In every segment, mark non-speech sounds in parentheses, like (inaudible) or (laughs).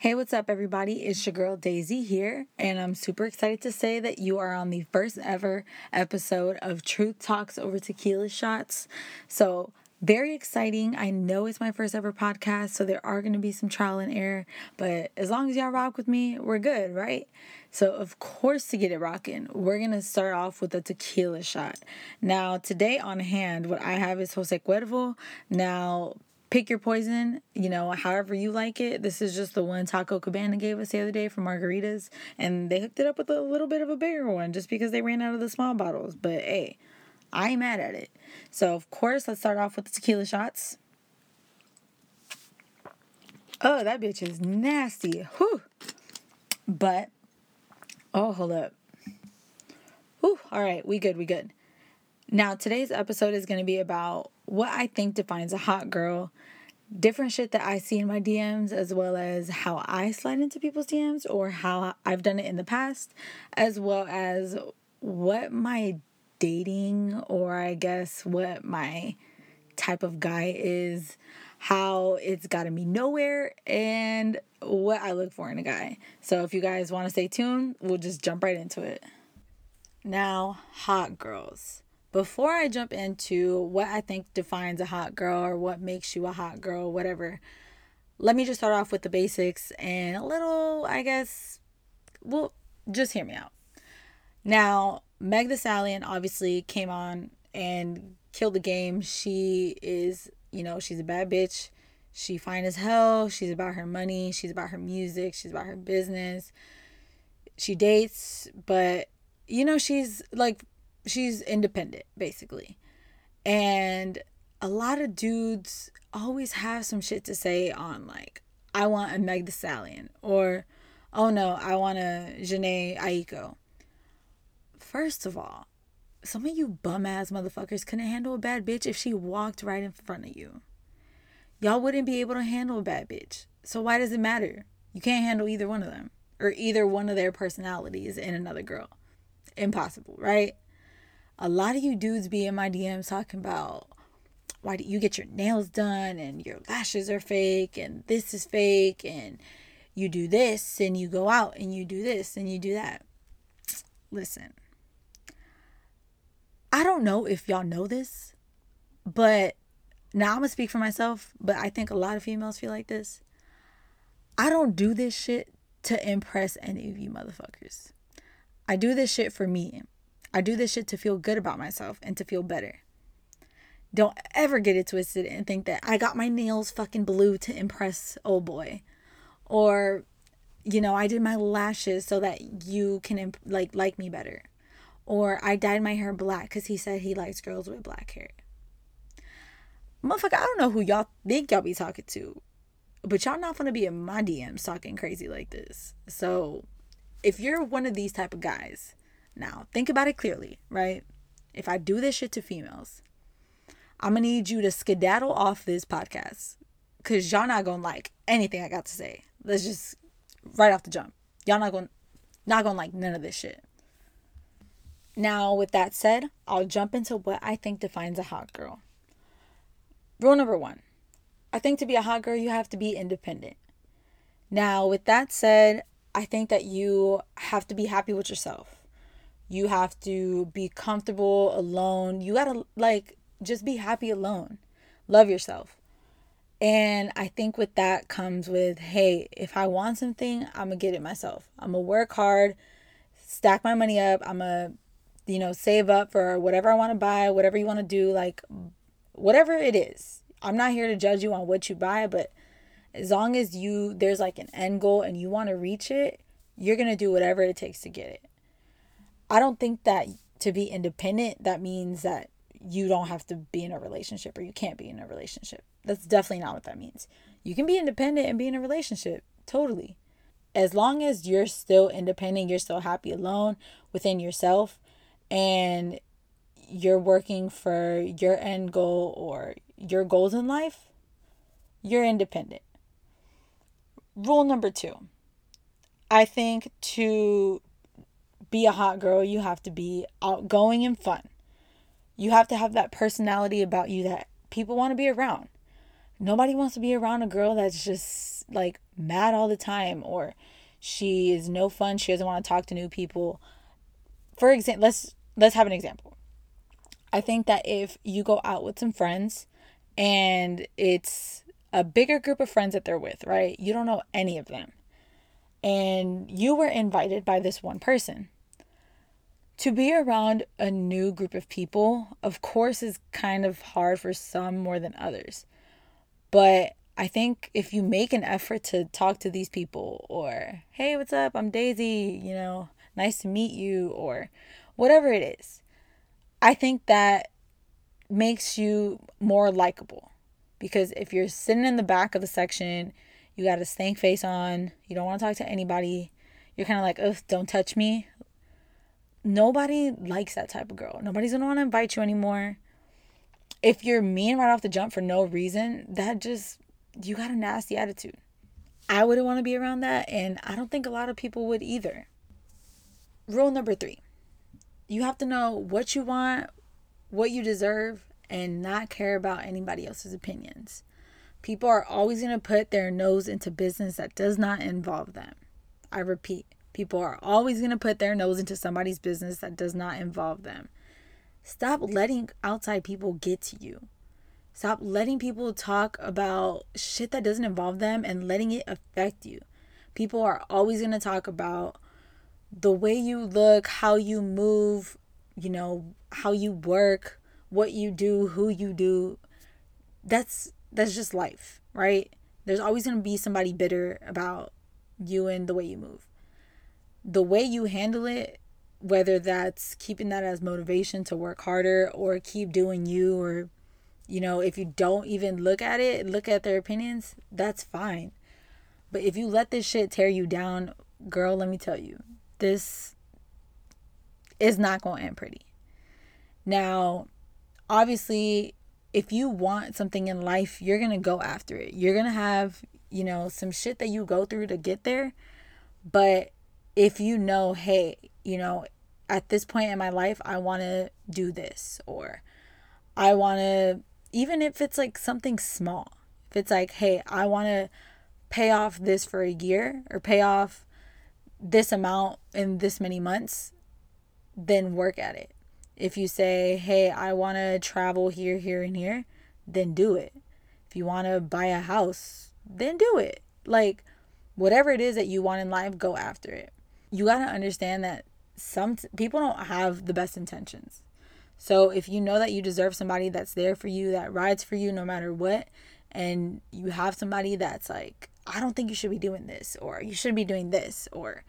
Hey, what's up, everybody? It's your girl Daisy here, and I'm super excited to say that you are on the first ever episode of Truth Talks Over Tequila Shots. So, very exciting. I know it's my first ever podcast, so there are going to be some trial and error, but as long as y'all rock with me, we're good, right? So, of course, to get it rocking, we're going to start off with a tequila shot. Now, today on hand, what I have is Jose Cuervo. Now, pick your poison, you know, however you like it. This is just the one Taco Cabana gave us the other day for margaritas, and they hooked it up with a little bit of a bigger one just because they ran out of the small bottles. But hey, I ain't mad at it. So, of course, let's start off with the tequila shots. Oh, that bitch is nasty. Whew. But, oh, hold up. Whew. All right, we good, we good. Now, today's episode is going to be about what I think defines a hot girl, different shit that I see in my DMs, as well as how I slide into people's DMs or how I've done it in the past, as well as what my dating or I guess what my type of guy is, how it's gotten me nowhere, and what I look for in a guy. So if you guys want to stay tuned, we'll just jump right into it. Now, hot girls before I jump into what I think defines a hot girl or what makes you a hot girl, whatever, let me just start off with the basics and a little, I guess, well, just hear me out. Now, Meg Thee Stallion obviously came on and killed the game. She is, you know, she's a bad bitch. She fine as hell. She's about her money. She's about her music. She's about her business. She dates, but you know, she's like she's independent basically. And a lot of dudes always have some shit to say on like I want a Meg Thee Stallion or oh no, I want a Jhené Aiko. First of all, some of you bum ass motherfuckers couldn't handle a bad bitch if she walked right in front of you. Y'all wouldn't be able to handle a bad bitch. So why does it matter? You can't handle either one of them or either one of their personalities in another girl. Impossible, right? A lot of you dudes be in my DMs talking about why do you get your nails done and your lashes are fake and this is fake and you do this and you go out and you do this and you do that. Listen, I don't know if y'all know this, but now I'm gonna speak for myself, but I think a lot of females feel like this. I don't do this shit to impress any of you motherfuckers. I do this shit for me. I do this shit to feel good about myself and to feel better. Don't ever get it twisted and think that I got my nails fucking blue to impress old boy. Or, you know, I did my lashes so that you can imp- like like me better. Or I dyed my hair black because he said he likes girls with black hair. Motherfucker, I don't know who y'all think y'all be talking to, but y'all not gonna be in my DMs talking crazy like this. So, if you're one of these type of guys now, think about it clearly, right? If I do this shit to females, I'm gonna need you to skedaddle off this podcast because y'all not gonna like anything I got to say. Let's just right off the jump. Y'all not gonna not gonna like none of this shit. Now, with that said, I'll jump into what I think defines a hot girl. Rule number one I think to be a hot girl, you have to be independent. Now, with that said, I think that you have to be happy with yourself. You have to be comfortable alone. You got to like just be happy alone. Love yourself. And I think with that comes with hey, if I want something, I'm going to get it myself. I'm going to work hard, stack my money up. I'm going to, you know, save up for whatever I want to buy, whatever you want to do, like whatever it is. I'm not here to judge you on what you buy, but as long as you, there's like an end goal and you want to reach it, you're going to do whatever it takes to get it. I don't think that to be independent, that means that you don't have to be in a relationship or you can't be in a relationship. That's definitely not what that means. You can be independent and be in a relationship, totally. As long as you're still independent, you're still happy alone within yourself, and you're working for your end goal or your goals in life, you're independent. Rule number two I think to be a hot girl, you have to be outgoing and fun. You have to have that personality about you that people want to be around. Nobody wants to be around a girl that's just like mad all the time or she is no fun, she doesn't want to talk to new people. For example, let's let's have an example. I think that if you go out with some friends and it's a bigger group of friends that they're with, right? You don't know any of them. And you were invited by this one person. To be around a new group of people, of course, is kind of hard for some more than others. But I think if you make an effort to talk to these people, or hey, what's up? I'm Daisy, you know, nice to meet you, or whatever it is, I think that makes you more likable. Because if you're sitting in the back of the section, you got a stank face on, you don't want to talk to anybody, you're kind of like, ugh, don't touch me. Nobody likes that type of girl. Nobody's gonna want to invite you anymore. If you're mean right off the jump for no reason, that just, you got a nasty attitude. I wouldn't want to be around that, and I don't think a lot of people would either. Rule number three you have to know what you want, what you deserve, and not care about anybody else's opinions. People are always going to put their nose into business that does not involve them. I repeat, people are always going to put their nose into somebody's business that does not involve them. Stop letting outside people get to you. Stop letting people talk about shit that doesn't involve them and letting it affect you. People are always going to talk about the way you look, how you move, you know, how you work, what you do, who you do. That's that's just life, right? There's always going to be somebody bitter about you and the way you move. The way you handle it, whether that's keeping that as motivation to work harder or keep doing you or you know, if you don't even look at it, look at their opinions, that's fine. But if you let this shit tear you down, girl, let me tell you, this is not going to end pretty. Now, obviously, if you want something in life, you're going to go after it. You're going to have, you know, some shit that you go through to get there. But if you know, hey, you know, at this point in my life, I want to do this, or I want to, even if it's like something small, if it's like, hey, I want to pay off this for a year or pay off this amount in this many months, then work at it. If you say, hey, I want to travel here, here, and here, then do it. If you want to buy a house, then do it. Like, whatever it is that you want in life, go after it. You got to understand that some t- people don't have the best intentions. So if you know that you deserve somebody that's there for you, that rides for you no matter what, and you have somebody that's like, I don't think you should be doing this, or you should be doing this, or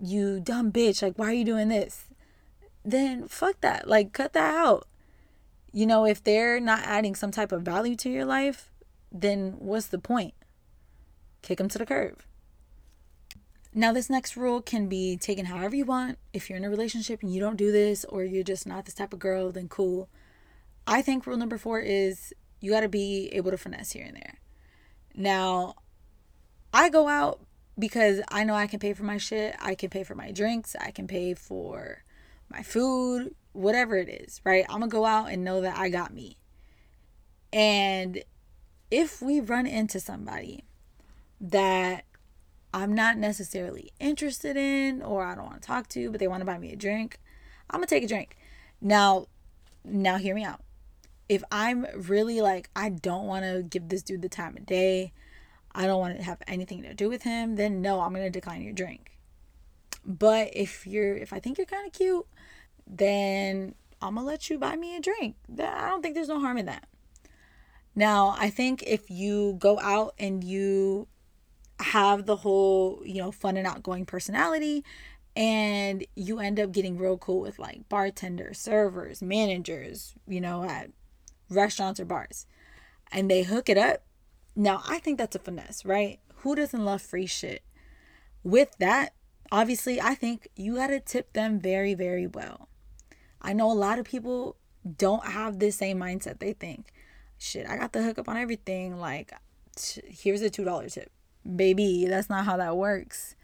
you dumb bitch, like, why are you doing this? Then fuck that. Like, cut that out. You know, if they're not adding some type of value to your life, then what's the point? Kick them to the curb. Now, this next rule can be taken however you want. If you're in a relationship and you don't do this, or you're just not this type of girl, then cool. I think rule number four is you got to be able to finesse here and there. Now, I go out because I know I can pay for my shit. I can pay for my drinks. I can pay for my food, whatever it is, right? I'm going to go out and know that I got me. And if we run into somebody that I'm not necessarily interested in or I don't want to talk to, but they want to buy me a drink, I'm going to take a drink. Now, now hear me out. If I'm really like I don't want to give this dude the time of day, I don't want to have anything to do with him, then no, I'm going to decline your drink. But if you're if I think you're kind of cute, then I'm going to let you buy me a drink. I don't think there's no harm in that. Now, I think if you go out and you have the whole, you know, fun and outgoing personality and you end up getting real cool with like bartenders, servers, managers, you know, at restaurants or bars, and they hook it up now, I think that's a finesse, right? Who doesn't love free shit? With that, obviously, I think you got to tip them very, very well. I know a lot of people don't have the same mindset. They think, shit, I got the hookup on everything. Like, here's a $2 tip. Baby, that's not how that works.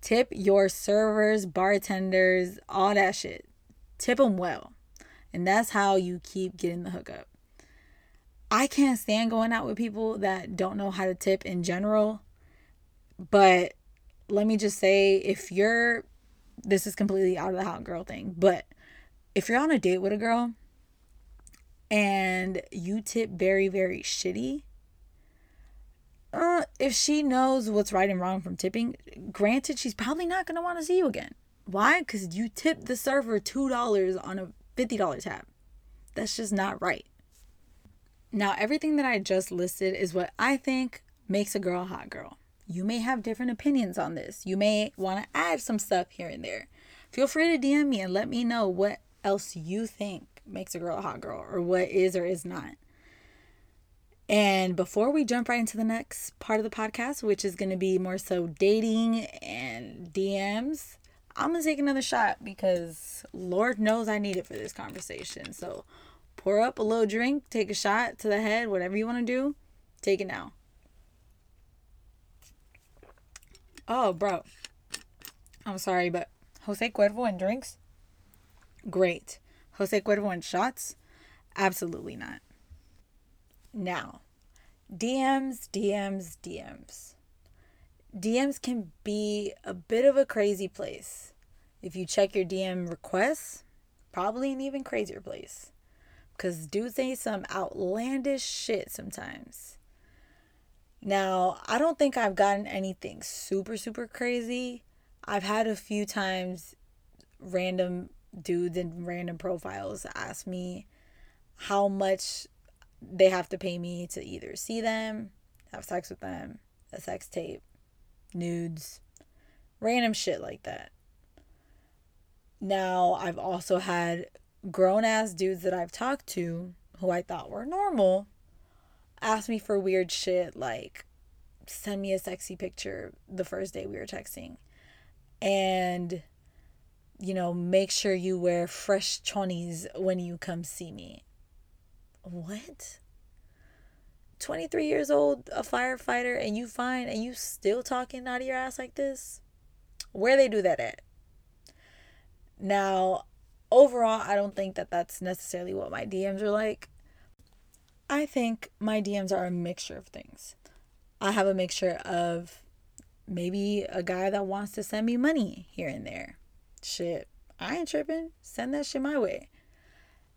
Tip your servers, bartenders, all that shit. Tip them well. And that's how you keep getting the hookup. I can't stand going out with people that don't know how to tip in general. But let me just say if you're this is completely out of the hot girl thing, but if you're on a date with a girl and you tip very, very shitty, uh, if she knows what's right and wrong from tipping, granted, she's probably not going to want to see you again. Why? Because you tipped the server $2 on a $50 tab. That's just not right. Now, everything that I just listed is what I think makes a girl a hot girl. You may have different opinions on this. You may want to add some stuff here and there. Feel free to DM me and let me know what else you think makes a girl a hot girl or what is or is not. And before we jump right into the next part of the podcast, which is going to be more so dating and DMs, I'm going to take another shot because Lord knows I need it for this conversation. So pour up a little drink, take a shot to the head, whatever you want to do, take it now. Oh, bro. I'm sorry, but Jose Cuervo and drinks? Great. Jose Cuervo and shots? Absolutely not. Now, DMs, DMs, DMs. DMs can be a bit of a crazy place. If you check your DM requests, probably an even crazier place. Because dudes say some outlandish shit sometimes. Now, I don't think I've gotten anything super, super crazy. I've had a few times random dudes and random profiles ask me how much they have to pay me to either see them, have sex with them, a sex tape, nudes, random shit like that. Now, I've also had grown ass dudes that I've talked to who I thought were normal ask me for weird shit like send me a sexy picture the first day we were texting and you know make sure you wear fresh chonies when you come see me what 23 years old a firefighter and you find and you still talking out of your ass like this where they do that at now overall i don't think that that's necessarily what my dms are like I think my DMs are a mixture of things. I have a mixture of maybe a guy that wants to send me money here and there. Shit, I ain't tripping. Send that shit my way.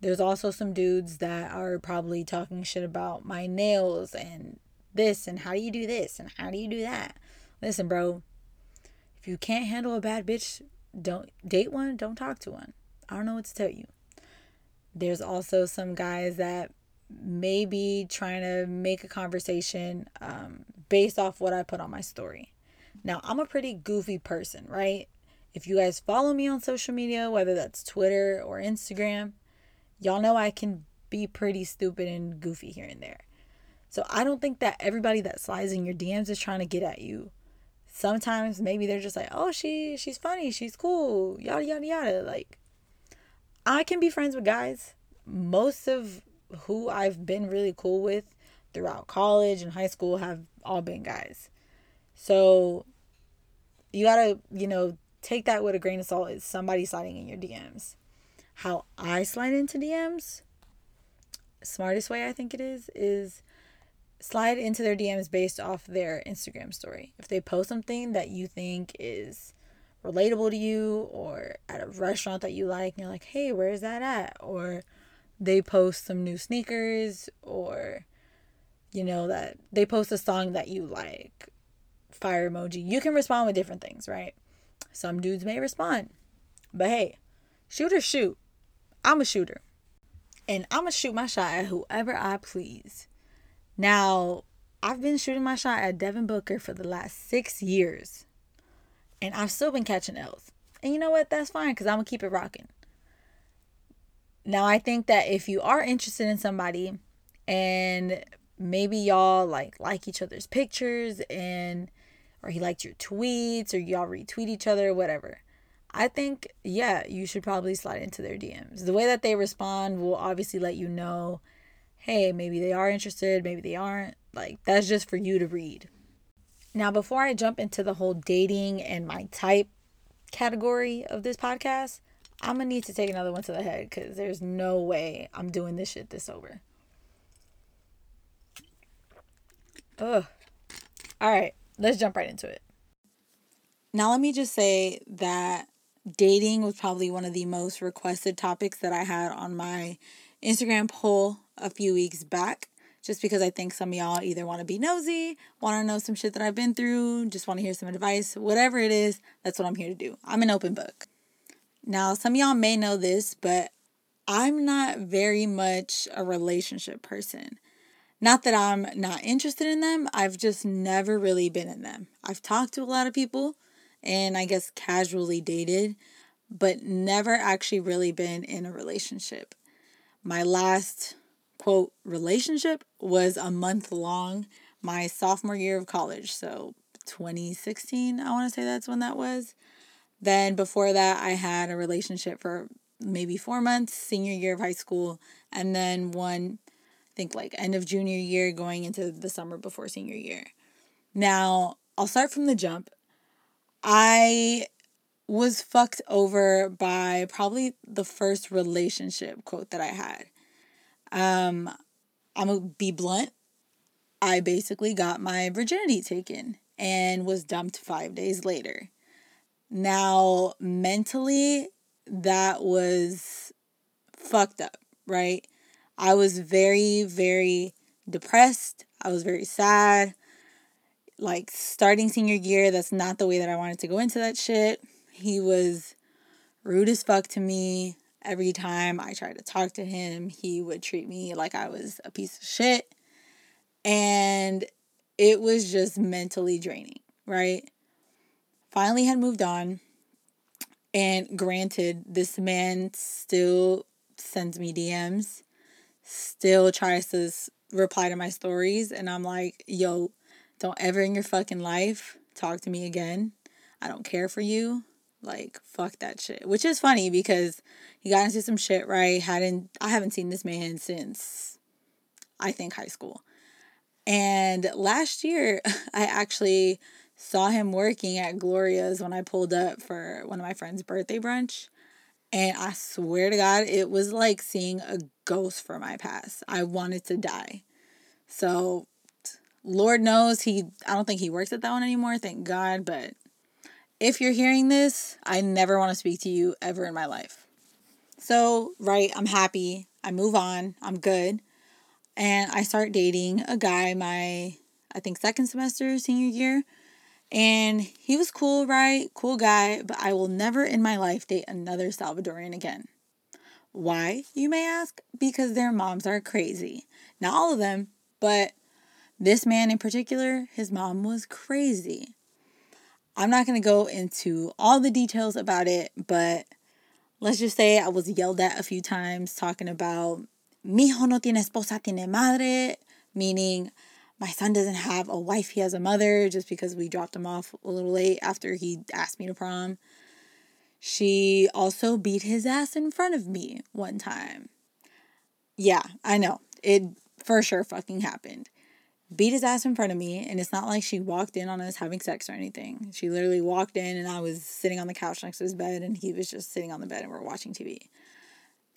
There's also some dudes that are probably talking shit about my nails and this and how do you do this and how do you do that. Listen, bro, if you can't handle a bad bitch, don't date one, don't talk to one. I don't know what to tell you. There's also some guys that maybe trying to make a conversation um, based off what I put on my story. Now, I'm a pretty goofy person, right? If you guys follow me on social media, whether that's Twitter or Instagram, y'all know I can be pretty stupid and goofy here and there. So I don't think that everybody that slides in your DMs is trying to get at you. Sometimes maybe they're just like, "Oh, she she's funny, she's cool, yada yada yada." Like I can be friends with guys. Most of who I've been really cool with throughout college and high school have all been guys. So you gotta, you know, take that with a grain of salt. Is somebody sliding in your DMs? How I slide into DMs, smartest way I think it is, is slide into their DMs based off their Instagram story. If they post something that you think is relatable to you or at a restaurant that you like and you're like, hey, where's that at? Or they post some new sneakers or you know that they post a song that you like fire emoji you can respond with different things right some dudes may respond but hey shoot or shoot i'm a shooter. And i'm gonna shoot my shot at whoever i please. Now i've been shooting my shot at devin booker for the last six years. And i've still been catching l's. And you know what? That's fine because i'm gonna keep it rocking. Now, I think that if you are interested in somebody and maybe y'all like like each other's pictures and or he liked your tweets or y'all retweet each other, whatever. I think yeah, you should probably slide into their DMs. The way that they respond will obviously let you know, hey, maybe they are interested, maybe they aren't. Like that's just for you to read. Now, before I jump into the whole dating and my type category of this podcast, I'm gonna need to take another one to the head because there's no way I'm doing this shit this sober. Ugh. All right, let's jump right into it. Now, let me just say that dating was probably one of the most requested topics that I had on my Instagram poll a few weeks back. Just because I think some of y'all either want to be nosy, want to know some shit that I've been through, just want to hear some advice, whatever it is, that's what I'm here to do. I'm an open book. Now, some of y'all may know this, but I'm not very much a relationship person. Not that I'm not interested in them, I've just never really been in them. I've talked to a lot of people and I guess casually dated, but never actually really been in a relationship. My last quote relationship was a month long, my sophomore year of college. So 2016, I want to say that's when that was. Then before that, I had a relationship for maybe four months, senior year of high school, and then one I think like end of junior year going into the summer before senior year. Now, I'll start from the jump. I was fucked over by probably the first relationship quote that I had. Um, I'm gonna be blunt. I basically got my virginity taken and was dumped five days later. Now, mentally, that was fucked up, right? I was very, very depressed. I was very sad. Like starting senior year, that's not the way that I wanted to go into that shit. He was rude as fuck to me. Every time I tried to talk to him, he would treat me like I was a piece of shit. And it was just mentally draining, right? Finally had moved on. And granted, this man still sends me DMs still tries to reply to my stories and I'm like, "Yo, don't ever in your fucking life talk to me again. I don't care for you." Like, fuck that shit. Which is funny because he got into some shit, right? Hadn't I haven't seen this man since I think high school. And last year, (laughs) I actually saw him working at Gloria's when I pulled up for one of my friend's birthday brunch. And I swear to God, it was like seeing a ghost from my past. I wanted to die. So, Lord knows he, I don't think he works at that one anymore, thank God. But if you're hearing this, I never want to speak to you ever in my life. So, right, I'm happy. I move on. I'm good. And I start dating a guy my, I think, second semester, senior year. And he was cool, right? Cool guy, but I will never in my life date another Salvadorian again. Why, you may ask? Because their moms are crazy. Not all of them, but this man in particular, his mom was crazy. I'm not going to go into all the details about it, but let's just say I was yelled at a few times talking about mi hijo no tiene esposa, tiene madre, meaning my son doesn't have a wife, he has a mother just because we dropped him off a little late after he asked me to prom. She also beat his ass in front of me one time. Yeah, I know. It for sure fucking happened. Beat his ass in front of me, and it's not like she walked in on us having sex or anything. She literally walked in, and I was sitting on the couch next to his bed, and he was just sitting on the bed, and we are watching TV.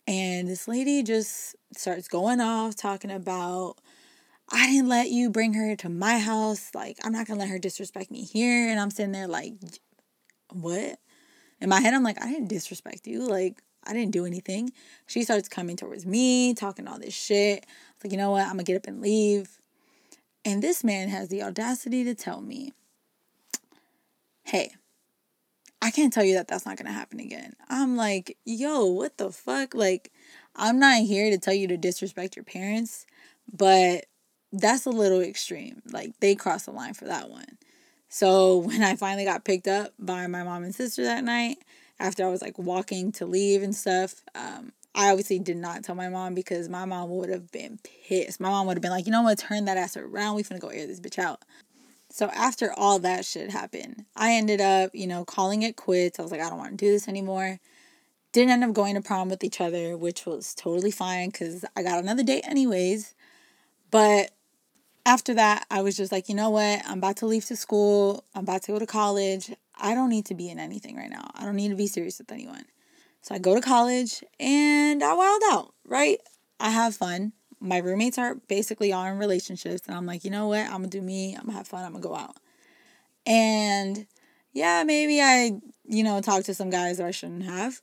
And this lady just starts going off talking about I didn't let you bring her to my house. Like, I'm not gonna let her disrespect me here. And I'm sitting there like, what? In my head, I'm like, I didn't disrespect you. Like, I didn't do anything. She starts coming towards me, talking all this shit. It's like, you know what? I'm gonna get up and leave. And this man has the audacity to tell me, hey, I can't tell you that that's not gonna happen again. I'm like, yo, what the fuck? Like, I'm not here to tell you to disrespect your parents, but that's a little extreme. Like they crossed the line for that one. So (laughs) when I finally got picked up by my mom and sister that night, after I was like walking to leave and stuff, um, I obviously did not tell my mom because my mom would have been pissed. My mom would have been like, you know what, turn that ass around. We finna go air this bitch out. So after all that shit happened, I ended up, you know, calling it quits. I was like, I don't want to do this anymore. Didn't end up going to prom with each other, which was totally fine because I got another date anyways. But after that, I was just like, you know what? I'm about to leave to school. I'm about to go to college. I don't need to be in anything right now. I don't need to be serious with anyone. So I go to college and I wild out, right? I have fun. my roommates are basically all in relationships, and I'm like, you know what? I'm gonna do me. I'm gonna have fun. I'm gonna go out. And yeah, maybe I, you know, talked to some guys that I shouldn't have.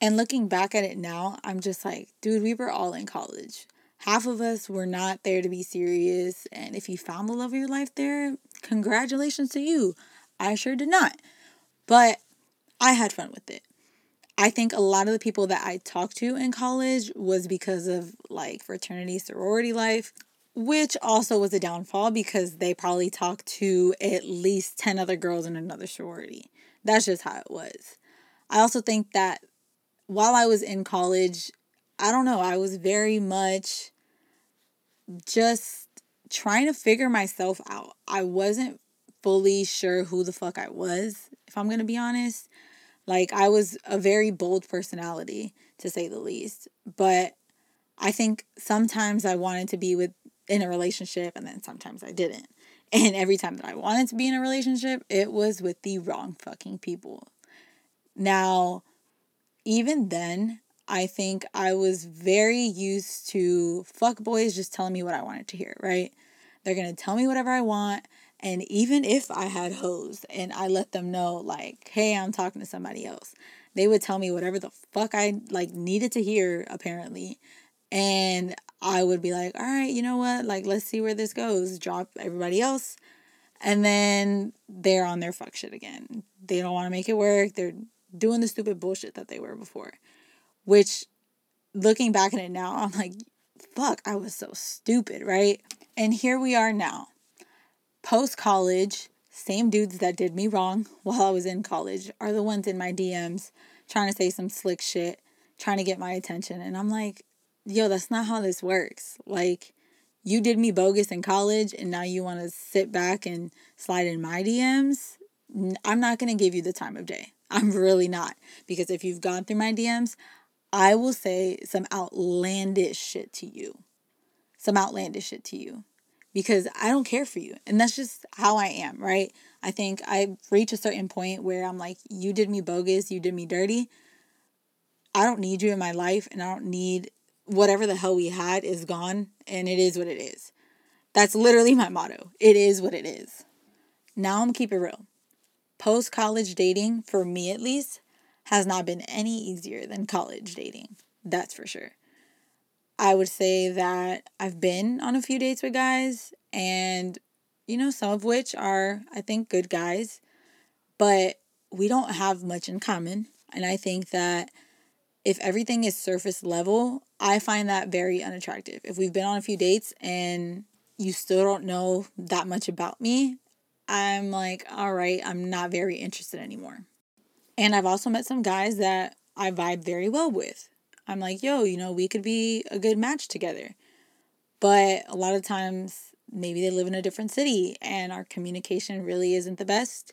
And looking back at it now, I'm just like, dude, we were all in college. Half of us were not there to be serious. And if you found the love of your life there, congratulations to you. I sure did not. But I had fun with it. I think a lot of the people that I talked to in college was because of like fraternity sorority life, which also was a downfall because they probably talked to at least 10 other girls in another sorority. That's just how it was. I also think that while I was in college, I don't know, I was very much just trying to figure myself out. I wasn't fully sure who the fuck I was, if I'm going to be honest. Like, I was a very bold personality, to say the least. But I think sometimes I wanted to be with in a relationship and then sometimes I didn't. (laughs) And every time that I wanted to be in a relationship, it was with the wrong fucking people. Now, even then, I think I was very used to fuck boys just telling me what I wanted to hear, right? They're going to tell me whatever I want. And even if I had hoes and I let them know, like, hey, I'm talking to somebody else, they would tell me whatever the fuck I like needed to hear, apparently. And I would be like, all right, you know what? Like, let's see where this goes. Drop everybody else. And then they're on their fuck shit again. They don't want to make it work. They're doing the stupid bullshit that they were before. Which, looking back at it now, I'm like, fuck, I was so stupid, right? And here we are now. Post college, same dudes that did me wrong (laughs) while I was in college are the ones in my DMs trying to say some slick shit, trying to get my attention. And I'm like, yo, that's not how this works. Like, you did me bogus in college and now you want to sit back and slide in my DMs. I'm not going to give you the time of day. (laughs) I'm really not. Because if you've gone through my DMs, I will say some outlandish shit to you. Some outlandish shit to you. Because I don't care for you. And that's just how I am, right? I think I reach a certain point where I'm like, you did me bogus, you did me dirty. I don't need you in my life and I don't need whatever the hell we had is gone and it is what it is. That's literally my motto. It is what it is. Now I'm keep it real post college dating, for me at least, has not been any easier than college dating. That's for sure. I would say that I've been on a few dates with guys, and, you know, some of which are, I think, good guys, but we don't have much in common. And I think that if everything is surface level, I find that very unattractive. If we've been on a few dates and you still don't know that much about me, I'm like, all right, I'm not very interested anymore. And I've also met some guys that I vibe very well with. I'm like, yo, you know, we could be a good match together. But a lot of times, maybe they live in a different city and our communication really isn't the best.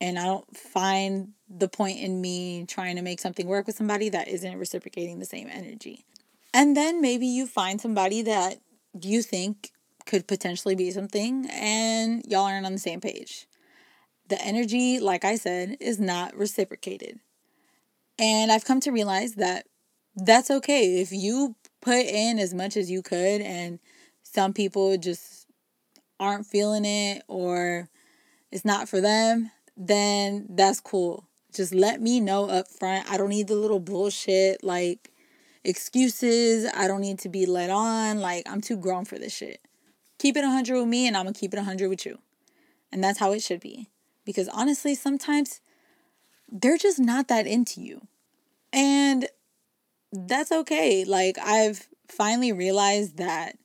And I don't find the point in me trying to make something work with somebody that isn't reciprocating the same energy. And then maybe you find somebody that you think could potentially be something and y'all aren't on the same page. The energy, like I said, is not reciprocated. And I've come to realize that that's okay. If you put in as much as you could and some people just aren't feeling it or it's not for them, then that's cool. Just let me know up front. I don't need the little bullshit like excuses. I don't need to be led on. Like, I'm too grown for this shit keep it 100 with me and I'm going to keep it 100 with you. And that's how it should be. Because honestly, sometimes they're just not that into you. And that's okay. Like, I've finally realized that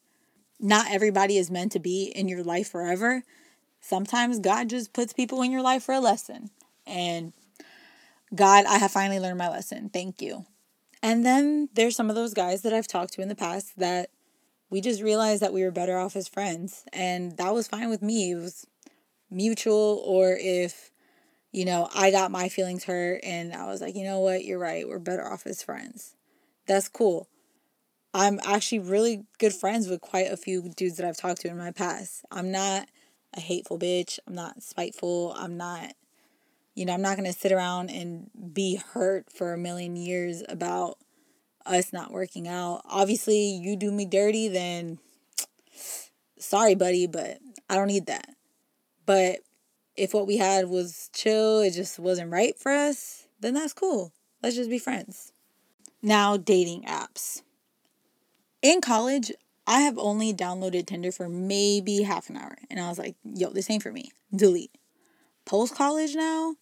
not everybody is meant to be in your life forever. Sometimes God just puts people in your life for a lesson. And God, I have finally learned my lesson. Thank you. And then there's some of those guys that I've talked to in the past that we just realized that we were better off as friends. And that was fine with me. It was mutual, or if, you know, I got my feelings hurt and I was like, you know what, you're right, we're better off as friends. That's cool. I'm actually really good friends with quite a few dudes that I've talked to in my past. I'm not a hateful bitch. I'm not spiteful. I'm not, you know, I'm not going to sit around and be hurt for a million years about us not working out. Obviously, you do me dirty, then (tsk) sorry, buddy, but I don't need that. But if what we had was chill, it just wasn't right for us, then that's cool. Let's just be friends. Now, dating apps. In college, I have only downloaded Tinder for maybe half an hour. And I was like, yo, this ain't for me. Delete. Post college now,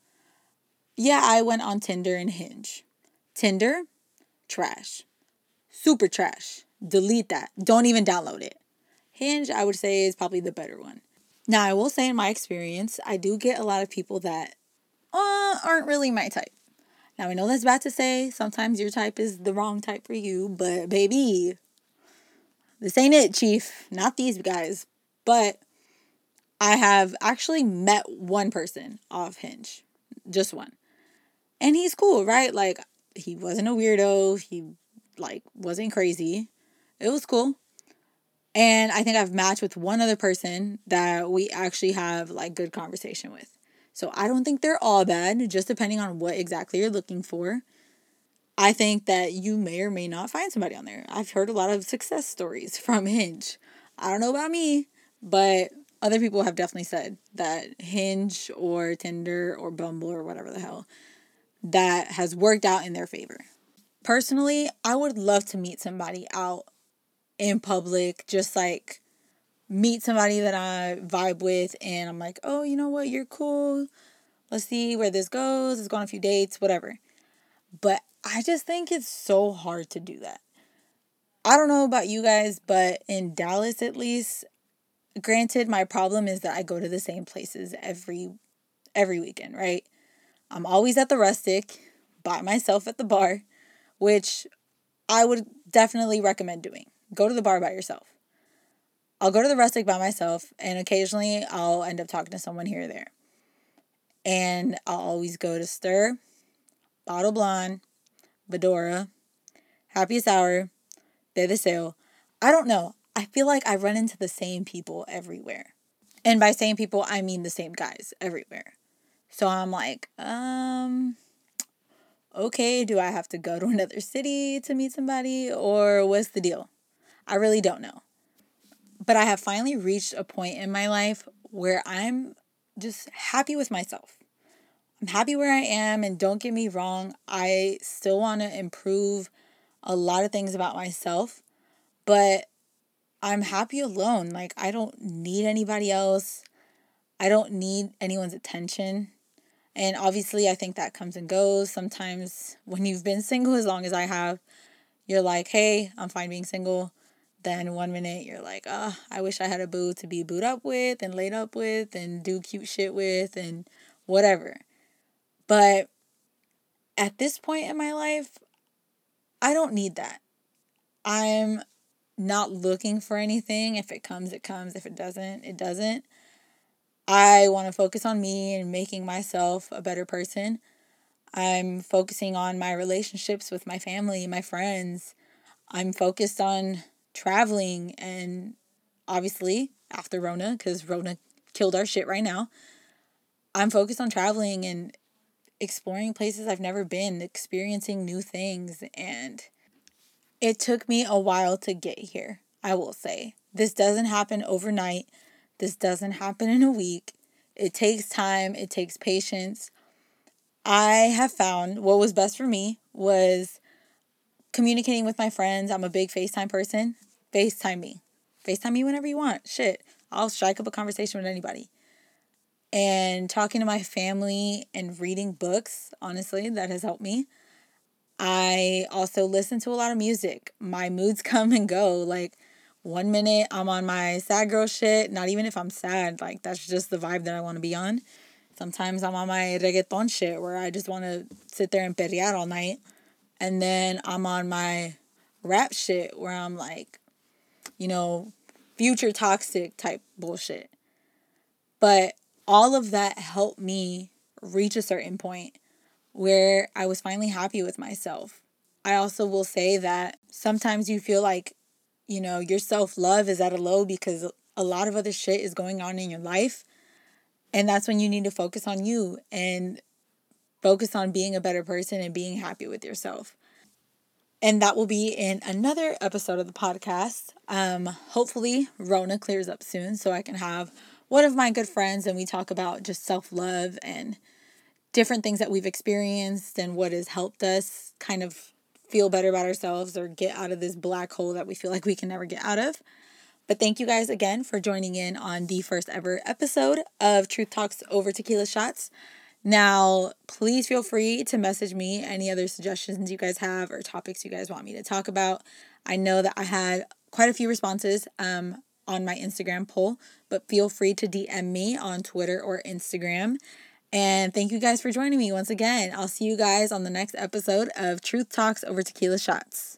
yeah, I went on Tinder and Hinge. Tinder, trash. Super trash. Delete that. Don't even download it. Hinge, I would say, is probably the better one. Now, I will say, in my experience, I do get a lot of people that uh, aren't really my type. Now, I know that's bad to say. Sometimes your type is the wrong type for you, but baby, this ain't it, Chief. Not these guys. But I have actually met one person off Hinge, just one. And he's cool, right? Like, he wasn't a weirdo. He, like, wasn't crazy. It was cool. And I think I've matched with one other person that we actually have, like, good conversation with. So I don't think they're all bad, just depending on what exactly you're looking for. I think that you may or may not find somebody on there. I've heard a lot of success stories (laughs) from Hinge. I don't know about me, but other people have definitely said that Hinge or Tinder or Bumble or whatever the hell that has worked out in their favor. Personally, I would love to meet somebody out in public, just like meet somebody that I vibe with and I'm like, oh, you know what, you're cool. Let's see where this goes. Let's go on a few dates, whatever. But I just think it's so hard to do that. I don't know about you guys, but in Dallas at least, granted my problem is that I go to the same places every every weekend, right? I'm always at the rustic by myself at the bar, which I would definitely recommend doing. Go to the bar by yourself. I'll go to the rustic by myself, and occasionally I'll end up talking to someone here or there. And I'll always go to Stir, Bottle Blonde, Vidorra, Happiest Hour, the Deseo. I don't know. I feel like I run into the same people everywhere. And by same people, I mean the same guys everywhere. So I'm like, um, okay, do I have to go to (laughs) another city to meet somebody or what's the deal? I really don't know. But I have finally reached a point in my life where I'm just happy with myself. I'm happy where I am, and don't get me wrong, I still want to improve a lot of things about myself, but I'm happy alone. Like, I don't need anybody else. I don't need anyone's attention. And obviously, I think that comes and goes. Sometimes, when you've been single as long as I have, you're like, hey, I'm fine being single. Then one minute you're like, oh, I wish I had a boo to be booed up with and laid up with and do cute shit with and whatever. But at this point in my life, I don't need that. I'm not looking for anything. If it comes, it comes. If it doesn't, it doesn't. I want to focus on me and making myself a better person. I'm focusing on my relationships with my family, my friends. I'm focused on traveling and obviously after Rona, because Rona killed our shit right now. I'm focused on traveling and exploring places I've never been, experiencing new things. And it took me a while to get here, I will say. This doesn't happen overnight. This doesn't happen in a week. It takes time, it takes patience. I have found what was best for me was communicating with my friends. I'm a big FaceTime person. FaceTime me. FaceTime me whenever you want. Shit. I'll strike up a conversation with anybody. And talking to my family and reading books, honestly, that has helped me. I also listen to a lot of music. My moods (laughs) come and go. Like one minute I'm on my sad girl shit, not even if I'm sad, like that's just the vibe that I want to be on. Sometimes I'm on my reggaeton shit where I just want to sit there and perrear all night. And then I'm on my rap shit where I'm like, you know, future toxic type bullshit. But all of that helped me reach a certain point where I was finally happy with myself. I also will say that sometimes you feel like you know, your self love is at a low because a lot of other shit is going on in your life. And that's when you need to focus on you and focus on being a better person and being happy with yourself. And that will be in another episode of the podcast. Um, hopefully, Rona clears up soon so I can have one of my good friends and we talk about just self love and different things that we've experienced and what has helped us kind of feel better about ourselves or get out of this black hole that we feel like we can never get out of. But thank you guys again for joining in on the first ever episode of Truth Talks Over Tequila Shots. Now, please feel free to message me any other suggestions you guys have or topics you guys want me to talk about. I know that I had quite a few responses um, on my Instagram poll, but feel free to DM me on Twitter or Instagram. And thank you guys for joining me once again. I'll see you guys on the next episode of Truth Talks Over Tequila Shots.